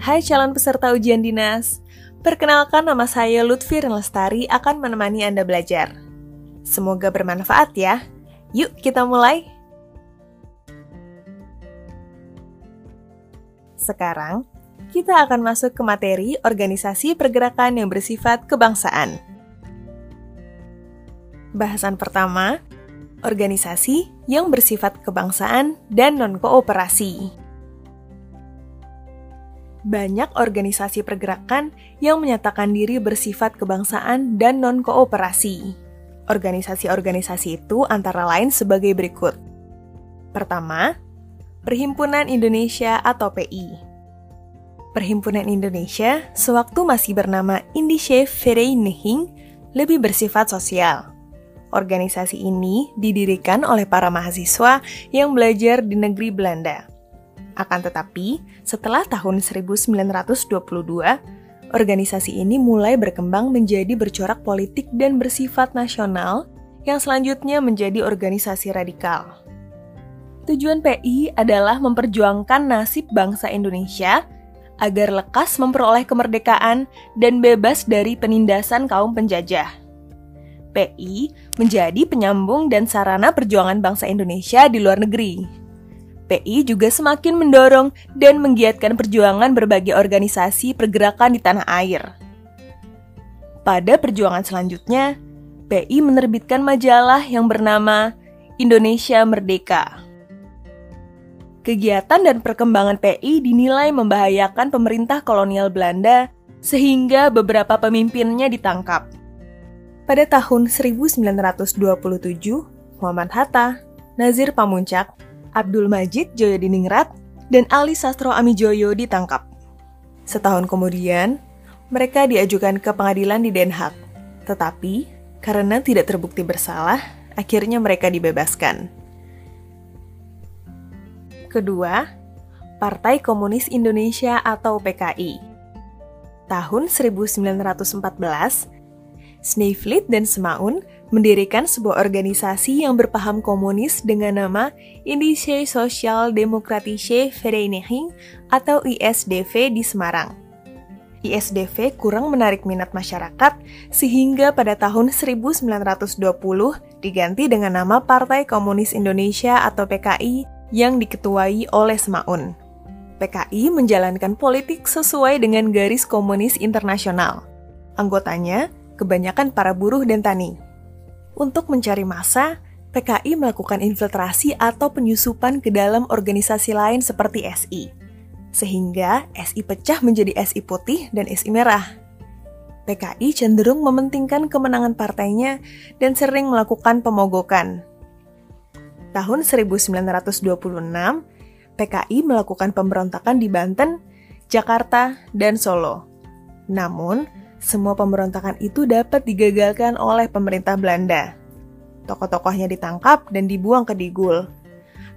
Hai calon peserta ujian dinas. Perkenalkan nama saya Lutfi Lestari akan menemani Anda belajar. Semoga bermanfaat ya. Yuk kita mulai. Sekarang, kita akan masuk ke materi organisasi pergerakan yang bersifat kebangsaan. Bahasan pertama, organisasi yang bersifat kebangsaan dan non-kooperasi. Banyak organisasi pergerakan yang menyatakan diri bersifat kebangsaan dan non-kooperasi. Organisasi-organisasi itu antara lain sebagai berikut. Pertama, Perhimpunan Indonesia atau PI. Perhimpunan Indonesia sewaktu masih bernama Indische Vereniging lebih bersifat sosial. Organisasi ini didirikan oleh para mahasiswa yang belajar di negeri Belanda. Akan tetapi, setelah tahun 1922, organisasi ini mulai berkembang menjadi bercorak politik dan bersifat nasional yang selanjutnya menjadi organisasi radikal. Tujuan PI adalah memperjuangkan nasib bangsa Indonesia agar lekas memperoleh kemerdekaan dan bebas dari penindasan kaum penjajah. PI menjadi penyambung dan sarana perjuangan bangsa Indonesia di luar negeri. PI juga semakin mendorong dan menggiatkan perjuangan berbagai organisasi pergerakan di tanah air. Pada perjuangan selanjutnya, PI menerbitkan majalah yang bernama Indonesia Merdeka. Kegiatan dan perkembangan PI dinilai membahayakan pemerintah kolonial Belanda sehingga beberapa pemimpinnya ditangkap. Pada tahun 1927, Muhammad Hatta, Nazir Pamuncak, Abdul Majid Joyodiningrat, dan Ali Sastro Amijoyo ditangkap. Setahun kemudian, mereka diajukan ke pengadilan di Den Haag. Tetapi, karena tidak terbukti bersalah, akhirnya mereka dibebaskan. Kedua, Partai Komunis Indonesia atau PKI. Tahun 1914, Sneevliet dan Semaun mendirikan sebuah organisasi yang berpaham komunis dengan nama Indische Social Demokratische Vereniging atau ISDV di Semarang. ISDV kurang menarik minat masyarakat sehingga pada tahun 1920 diganti dengan nama Partai Komunis Indonesia atau PKI yang diketuai oleh Semaun. PKI menjalankan politik sesuai dengan garis komunis internasional. Anggotanya kebanyakan para buruh dan tani. Untuk mencari masa, PKI melakukan infiltrasi atau penyusupan ke dalam organisasi lain seperti SI. Sehingga SI pecah menjadi SI putih dan SI merah. PKI cenderung mementingkan kemenangan partainya dan sering melakukan pemogokan. Tahun 1926, PKI melakukan pemberontakan di Banten, Jakarta, dan Solo. Namun, semua pemberontakan itu dapat digagalkan oleh pemerintah Belanda. Tokoh-tokohnya ditangkap dan dibuang ke Digul.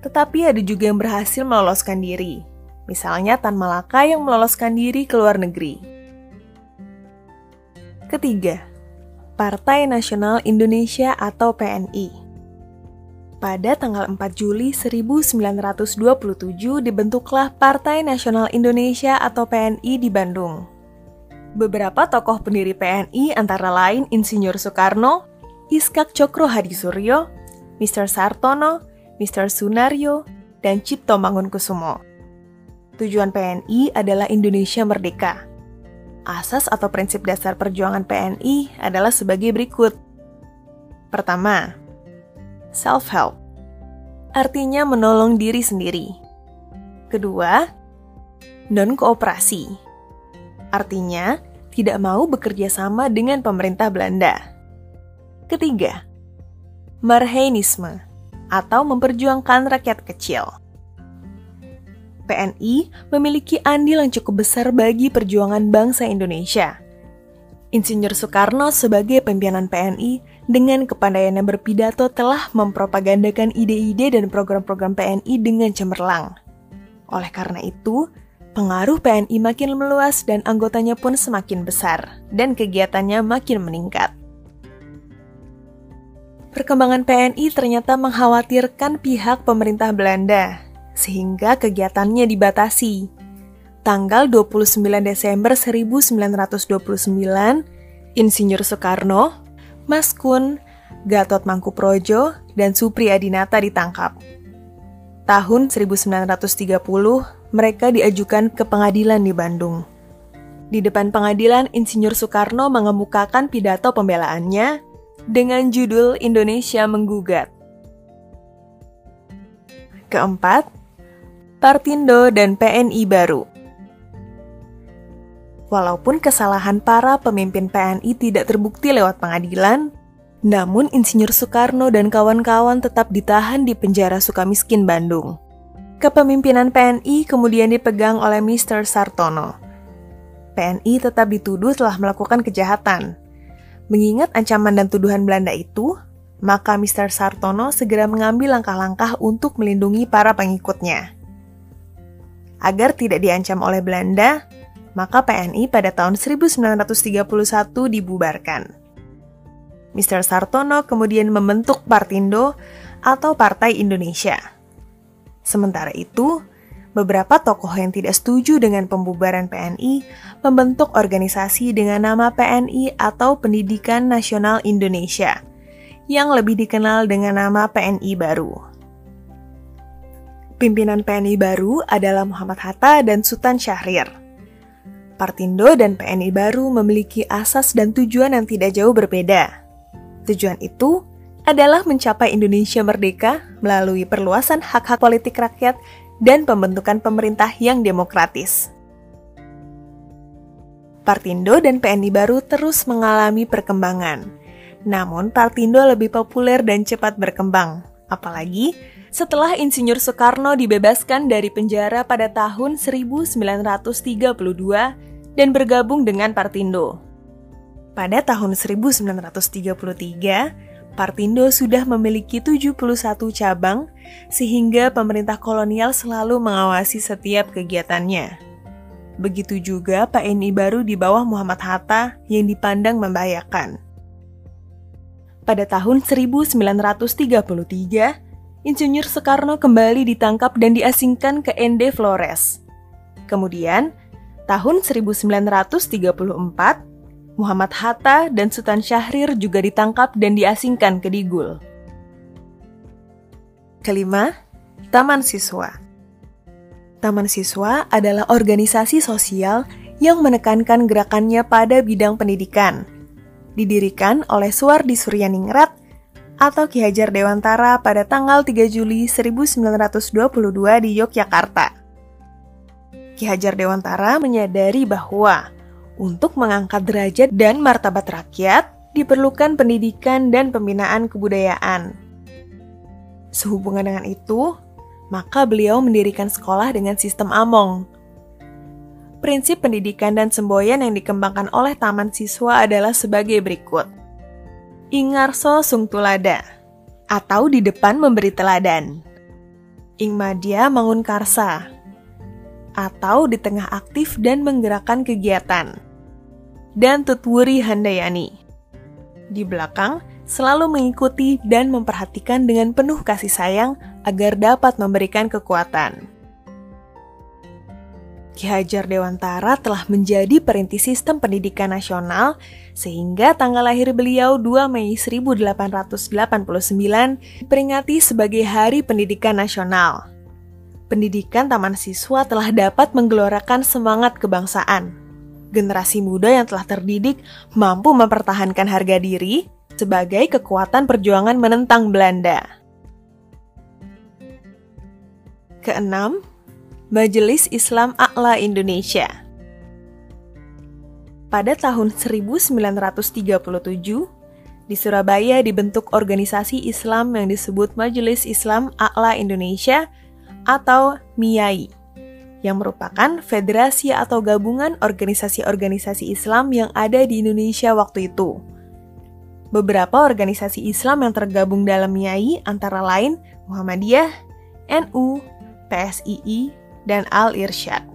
Tetapi ada juga yang berhasil meloloskan diri. Misalnya Tan Malaka yang meloloskan diri ke luar negeri. Ketiga, Partai Nasional Indonesia atau PNI. Pada tanggal 4 Juli 1927 dibentuklah Partai Nasional Indonesia atau PNI di Bandung. Beberapa tokoh pendiri PNI antara lain Insinyur Soekarno, Iskak Cokro Hadisuryo, Mr. Sartono, Mr. Sunario, dan Cipto Mangunkusumo. Tujuan PNI adalah Indonesia merdeka. Asas atau prinsip dasar perjuangan PNI adalah sebagai berikut. Pertama, self-help. Artinya menolong diri sendiri. Kedua, non-kooperasi artinya tidak mau bekerja sama dengan pemerintah Belanda. Ketiga, Marhainisme atau memperjuangkan rakyat kecil. PNI memiliki andil yang cukup besar bagi perjuangan bangsa Indonesia. Insinyur Soekarno sebagai pimpinan PNI dengan kepandaiannya berpidato telah mempropagandakan ide-ide dan program-program PNI dengan cemerlang. Oleh karena itu, Pengaruh PNI makin meluas dan anggotanya pun semakin besar, dan kegiatannya makin meningkat. Perkembangan PNI ternyata mengkhawatirkan pihak pemerintah Belanda, sehingga kegiatannya dibatasi. tanggal 29 Desember 1929, Insinyur Soekarno, Mas Kun, Gatot Mangkuprojo, dan Supri Adinata ditangkap. Tahun 1930, mereka diajukan ke pengadilan di Bandung. Di depan pengadilan, Insinyur Soekarno mengemukakan pidato pembelaannya dengan judul Indonesia Menggugat. Keempat, Partindo dan PNI baru. Walaupun kesalahan para pemimpin PNI tidak terbukti lewat pengadilan, namun Insinyur Soekarno dan kawan-kawan tetap ditahan di penjara Sukamiskin Bandung. Kepemimpinan PNI kemudian dipegang oleh Mr. Sartono. PNI tetap dituduh telah melakukan kejahatan. Mengingat ancaman dan tuduhan Belanda itu, maka Mr. Sartono segera mengambil langkah-langkah untuk melindungi para pengikutnya. Agar tidak diancam oleh Belanda, maka PNI pada tahun 1931 dibubarkan. Mr. Sartono kemudian membentuk Partindo atau Partai Indonesia. Sementara itu, beberapa tokoh yang tidak setuju dengan pembubaran PNI membentuk organisasi dengan nama PNI atau Pendidikan Nasional Indonesia, yang lebih dikenal dengan nama PNI Baru. Pimpinan PNI baru adalah Muhammad Hatta dan Sultan Syahrir. Partindo dan PNI baru memiliki asas dan tujuan yang tidak jauh berbeda. Tujuan itu adalah mencapai Indonesia merdeka melalui perluasan hak-hak politik rakyat dan pembentukan pemerintah yang demokratis. Partindo dan PNI baru terus mengalami perkembangan. Namun, Partindo lebih populer dan cepat berkembang, apalagi setelah Insinyur Soekarno dibebaskan dari penjara pada tahun 1932 dan bergabung dengan Partindo. Pada tahun 1933, Partindo sudah memiliki 71 cabang, sehingga pemerintah kolonial selalu mengawasi setiap kegiatannya. Begitu juga PNI baru di bawah Muhammad Hatta yang dipandang membahayakan. Pada tahun 1933, Insinyur Soekarno kembali ditangkap dan diasingkan ke ND Flores. Kemudian, Tahun 1934, Muhammad Hatta dan Sultan Syahrir juga ditangkap dan diasingkan ke Digul. Kelima, Taman Siswa. Taman Siswa adalah organisasi sosial yang menekankan gerakannya pada bidang pendidikan. Didirikan oleh Suwardi Suryaningrat atau Ki Hajar Dewantara pada tanggal 3 Juli 1922 di Yogyakarta. Ki Hajar Dewantara menyadari bahwa untuk mengangkat derajat dan martabat rakyat diperlukan pendidikan dan pembinaan kebudayaan. Sehubungan dengan itu, maka beliau mendirikan sekolah dengan sistem among. Prinsip pendidikan dan semboyan yang dikembangkan oleh Taman Siswa adalah sebagai berikut. Ingarso Sungtulada, atau di depan memberi teladan. Ingmadia Mangun Karsa, atau di tengah aktif dan menggerakkan kegiatan. Dan Tutwuri Handayani. Di belakang, selalu mengikuti dan memperhatikan dengan penuh kasih sayang agar dapat memberikan kekuatan. Ki Hajar Dewantara telah menjadi perintis sistem pendidikan nasional sehingga tanggal lahir beliau 2 Mei 1889 diperingati sebagai Hari Pendidikan Nasional pendidikan taman siswa telah dapat menggelorakan semangat kebangsaan. Generasi muda yang telah terdidik mampu mempertahankan harga diri sebagai kekuatan perjuangan menentang Belanda. Keenam, Majelis Islam A'la Indonesia. Pada tahun 1937, di Surabaya dibentuk organisasi Islam yang disebut Majelis Islam A'la Indonesia atau MIAI, yang merupakan federasi atau gabungan organisasi-organisasi Islam yang ada di Indonesia waktu itu. Beberapa organisasi Islam yang tergabung dalam MIAI antara lain Muhammadiyah, NU, PSII, dan Al-Irsyad.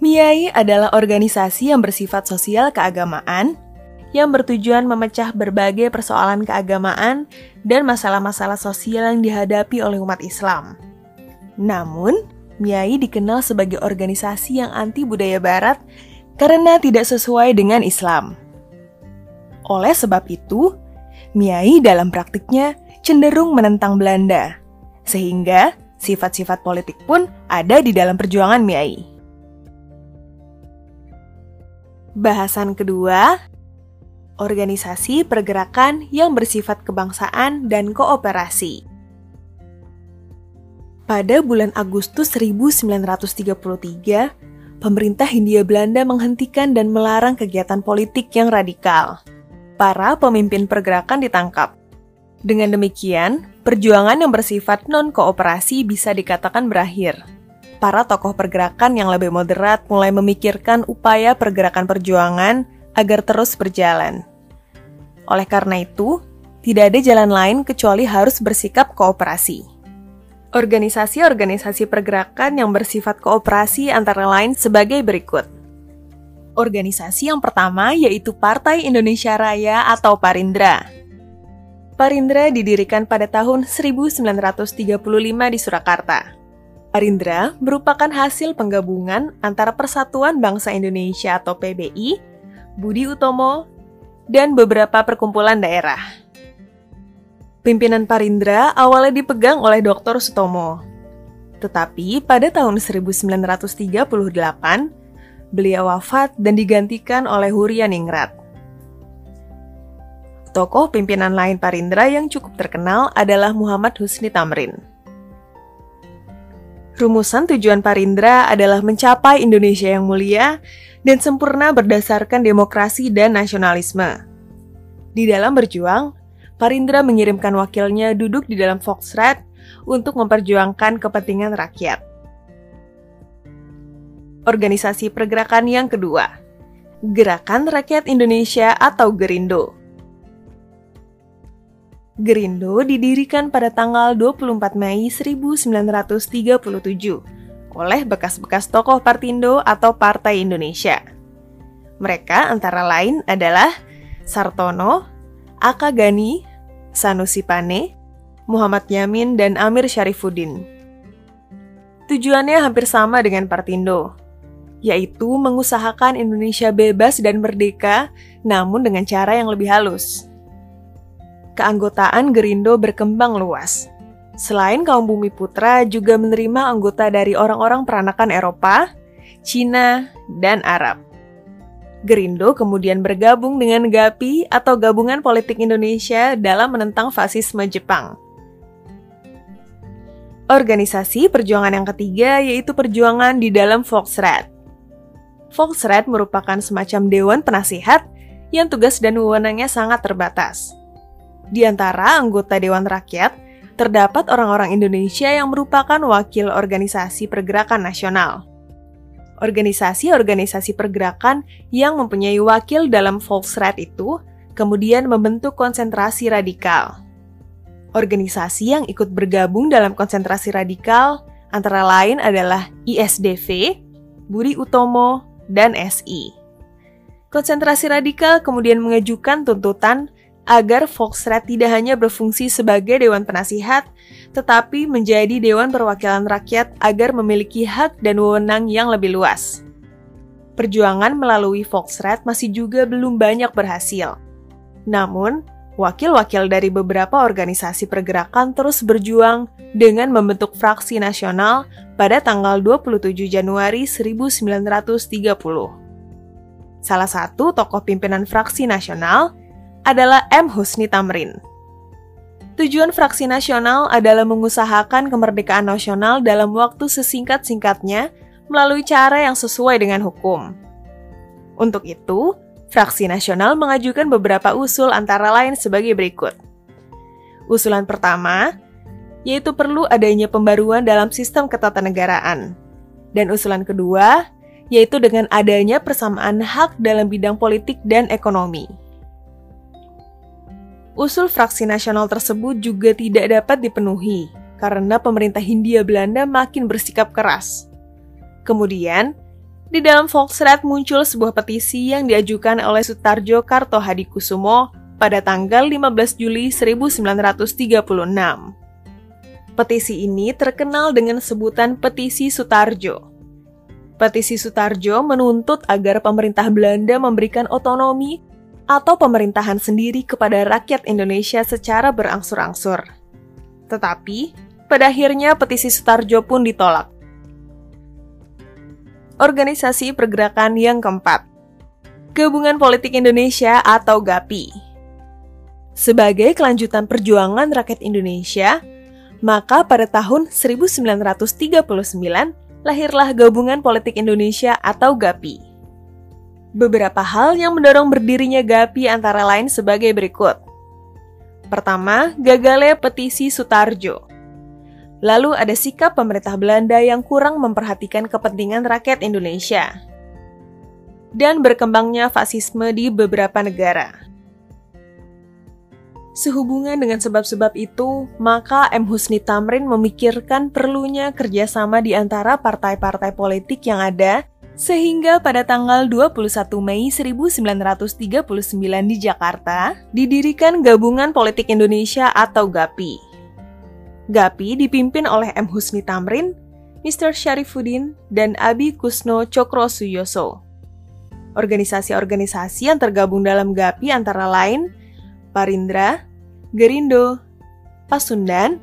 MIAI adalah organisasi yang bersifat sosial keagamaan yang bertujuan memecah berbagai persoalan keagamaan dan masalah-masalah sosial yang dihadapi oleh umat Islam. Namun, MIAI dikenal sebagai organisasi yang anti budaya barat karena tidak sesuai dengan Islam. Oleh sebab itu, MIAI dalam praktiknya cenderung menentang Belanda, sehingga sifat-sifat politik pun ada di dalam perjuangan MIAI. Bahasan kedua, organisasi pergerakan yang bersifat kebangsaan dan kooperasi. Pada bulan Agustus 1933, pemerintah Hindia Belanda menghentikan dan melarang kegiatan politik yang radikal. Para pemimpin pergerakan ditangkap. Dengan demikian, perjuangan yang bersifat non-kooperasi bisa dikatakan berakhir. Para tokoh pergerakan yang lebih moderat mulai memikirkan upaya pergerakan perjuangan agar terus berjalan. Oleh karena itu, tidak ada jalan lain kecuali harus bersikap kooperasi. Organisasi-organisasi pergerakan yang bersifat kooperasi antara lain sebagai berikut. Organisasi yang pertama yaitu Partai Indonesia Raya atau Parindra. Parindra didirikan pada tahun 1935 di Surakarta. Parindra merupakan hasil penggabungan antara Persatuan Bangsa Indonesia atau PBI, Budi Utomo, dan beberapa perkumpulan daerah. Pimpinan Parindra awalnya dipegang oleh Dr. Sutomo. Tetapi pada tahun 1938, beliau wafat dan digantikan oleh Hurian Ningrat. Tokoh pimpinan lain Parindra yang cukup terkenal adalah Muhammad Husni Tamrin. Rumusan tujuan Parindra adalah mencapai Indonesia yang mulia dan sempurna berdasarkan demokrasi dan nasionalisme. Di dalam berjuang, Parindra mengirimkan wakilnya duduk di dalam Foxrat untuk memperjuangkan kepentingan rakyat. Organisasi pergerakan yang kedua, Gerakan Rakyat Indonesia atau Gerindo. Gerindo didirikan pada tanggal 24 Mei 1937 oleh bekas-bekas tokoh Partindo atau Partai Indonesia. Mereka antara lain adalah Sartono, Aka Gani, Sanusi Pane, Muhammad Yamin, dan Amir Syarifuddin. Tujuannya hampir sama dengan Partindo, yaitu mengusahakan Indonesia bebas dan merdeka, namun dengan cara yang lebih halus. Keanggotaan Gerindo berkembang luas. Selain kaum bumi putra juga menerima anggota dari orang-orang peranakan Eropa, Cina, dan Arab. Gerindo kemudian bergabung dengan GAPI atau Gabungan Politik Indonesia dalam menentang fasisme Jepang. Organisasi perjuangan yang ketiga yaitu perjuangan di dalam Volksrat. Volksrat merupakan semacam dewan penasihat yang tugas dan wewenangnya sangat terbatas. Di antara anggota Dewan Rakyat, terdapat orang-orang Indonesia yang merupakan wakil organisasi pergerakan nasional organisasi-organisasi pergerakan yang mempunyai wakil dalam Volksrat itu kemudian membentuk konsentrasi radikal. Organisasi yang ikut bergabung dalam konsentrasi radikal antara lain adalah ISDV, Budi Utomo, dan SI. Konsentrasi radikal kemudian mengajukan tuntutan agar Volksrat tidak hanya berfungsi sebagai dewan penasihat, tetapi menjadi dewan perwakilan rakyat agar memiliki hak dan wewenang yang lebih luas. Perjuangan melalui Volksrat masih juga belum banyak berhasil. Namun, wakil-wakil dari beberapa organisasi pergerakan terus berjuang dengan membentuk fraksi nasional pada tanggal 27 Januari 1930. Salah satu tokoh pimpinan fraksi nasional adalah M. Husni Tamrin. Tujuan fraksi nasional adalah mengusahakan kemerdekaan nasional dalam waktu sesingkat-singkatnya melalui cara yang sesuai dengan hukum. Untuk itu, fraksi nasional mengajukan beberapa usul antara lain sebagai berikut. Usulan pertama, yaitu perlu adanya pembaruan dalam sistem ketatanegaraan. Dan usulan kedua, yaitu dengan adanya persamaan hak dalam bidang politik dan ekonomi. Usul fraksi nasional tersebut juga tidak dapat dipenuhi karena pemerintah Hindia Belanda makin bersikap keras. Kemudian, di dalam Volksrat muncul sebuah petisi yang diajukan oleh Sutarjo Karto Hadikusumo pada tanggal 15 Juli 1936. Petisi ini terkenal dengan sebutan Petisi Sutarjo. Petisi Sutarjo menuntut agar pemerintah Belanda memberikan otonomi atau pemerintahan sendiri kepada rakyat Indonesia secara berangsur-angsur. Tetapi, pada akhirnya petisi Sutarjo pun ditolak. Organisasi Pergerakan yang keempat Gabungan Politik Indonesia atau GAPI Sebagai kelanjutan perjuangan rakyat Indonesia, maka pada tahun 1939 lahirlah Gabungan Politik Indonesia atau GAPI. Beberapa hal yang mendorong berdirinya GAPI antara lain sebagai berikut. Pertama, gagalnya petisi Sutarjo. Lalu ada sikap pemerintah Belanda yang kurang memperhatikan kepentingan rakyat Indonesia. Dan berkembangnya fasisme di beberapa negara. Sehubungan dengan sebab-sebab itu, maka M. Husni Tamrin memikirkan perlunya kerjasama di antara partai-partai politik yang ada, sehingga pada tanggal 21 Mei 1939 di Jakarta, didirikan Gabungan Politik Indonesia atau GAPI. GAPI dipimpin oleh M. Husni Tamrin, Mr. Syarifuddin, dan Abi Kusno Cokro Suyoso. Organisasi-organisasi yang tergabung dalam GAPI antara lain Parindra, Gerindo, Pasundan,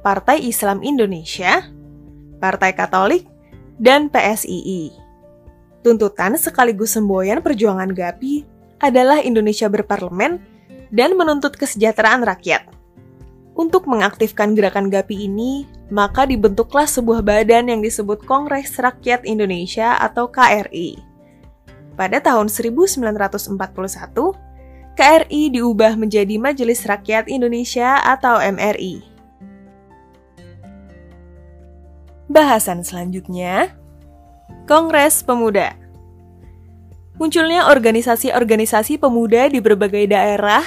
Partai Islam Indonesia, Partai Katolik, dan PSII. Tuntutan sekaligus semboyan perjuangan GAPI adalah Indonesia berparlemen dan menuntut kesejahteraan rakyat. Untuk mengaktifkan gerakan GAPI ini, maka dibentuklah sebuah badan yang disebut Kongres Rakyat Indonesia atau KRI. Pada tahun 1941, KRI diubah menjadi Majelis Rakyat Indonesia atau MRI. Bahasan selanjutnya, Kongres Pemuda. Munculnya organisasi-organisasi pemuda di berbagai daerah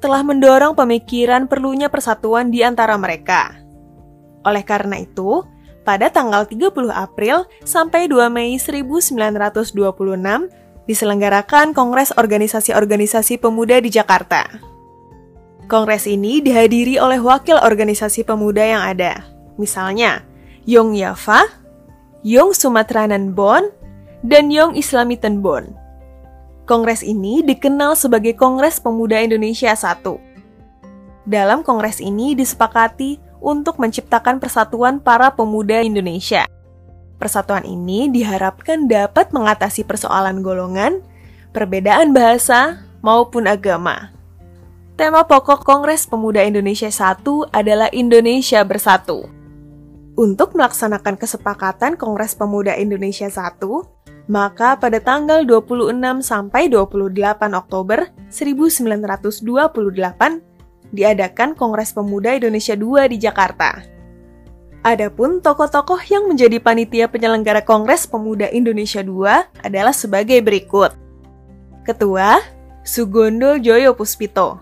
telah mendorong pemikiran perlunya persatuan di antara mereka. Oleh karena itu, pada tanggal 30 April sampai 2 Mei 1926, diselenggarakan Kongres Organisasi-Organisasi Pemuda di Jakarta. Kongres ini dihadiri oleh wakil organisasi pemuda yang ada, misalnya Yong Yava, Yong Sumatranan Bon, dan Yong Islamiten Bon. Kongres ini dikenal sebagai Kongres Pemuda Indonesia I. Dalam kongres ini disepakati untuk menciptakan persatuan para pemuda Indonesia. Persatuan ini diharapkan dapat mengatasi persoalan golongan, perbedaan bahasa, maupun agama. Tema pokok Kongres Pemuda Indonesia I adalah Indonesia Bersatu. Untuk melaksanakan kesepakatan Kongres Pemuda Indonesia I, maka pada tanggal 26 sampai 28 Oktober 1928 diadakan Kongres Pemuda Indonesia II di Jakarta. Adapun tokoh-tokoh yang menjadi panitia penyelenggara Kongres Pemuda Indonesia II adalah sebagai berikut. Ketua, Sugondo Joyo Puspito.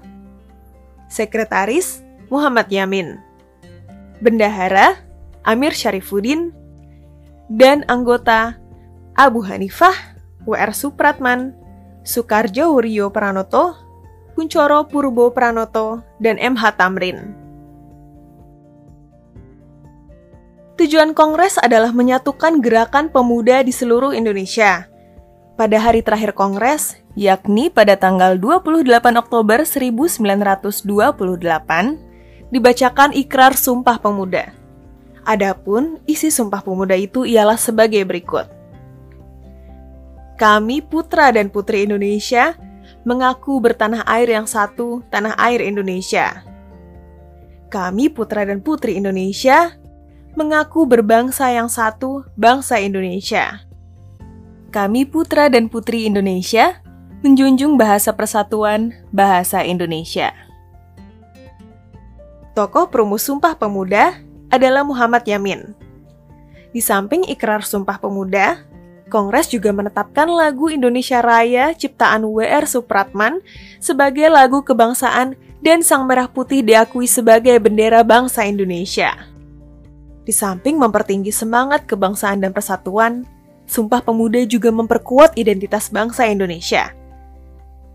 Sekretaris, Muhammad Yamin. Bendahara, Amir Syarifuddin. Dan anggota, Abu Hanifah, W.R. Supratman, Sukarjo Wuryo Pranoto, Kuncoro Purbo Pranoto, dan M.H. Tamrin. Tujuan Kongres adalah menyatukan gerakan pemuda di seluruh Indonesia. Pada hari terakhir Kongres, yakni pada tanggal 28 Oktober 1928, dibacakan ikrar Sumpah Pemuda. Adapun isi Sumpah Pemuda itu ialah sebagai berikut. Kami putra dan putri Indonesia mengaku bertanah air yang satu, tanah air Indonesia. Kami putra dan putri Indonesia mengaku berbangsa yang satu, bangsa Indonesia. Kami putra dan putri Indonesia menjunjung bahasa persatuan, bahasa Indonesia. Tokoh perumus Sumpah Pemuda adalah Muhammad Yamin. Di samping ikrar Sumpah Pemuda, Kongres juga menetapkan lagu Indonesia Raya ciptaan W.R. Supratman sebagai lagu kebangsaan dan Sang Merah Putih diakui sebagai bendera bangsa Indonesia. Di samping mempertinggi semangat kebangsaan dan persatuan, Sumpah Pemuda juga memperkuat identitas bangsa Indonesia.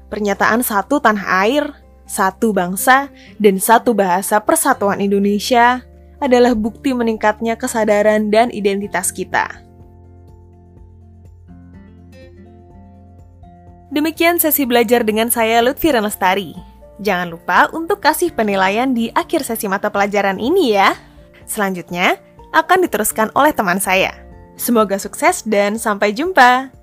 Pernyataan satu tanah air, satu bangsa, dan satu bahasa persatuan Indonesia adalah bukti meningkatnya kesadaran dan identitas kita. Demikian sesi belajar dengan saya Lutfi Renestari. Jangan lupa untuk kasih penilaian di akhir sesi mata pelajaran ini ya. Selanjutnya akan diteruskan oleh teman saya. Semoga sukses dan sampai jumpa.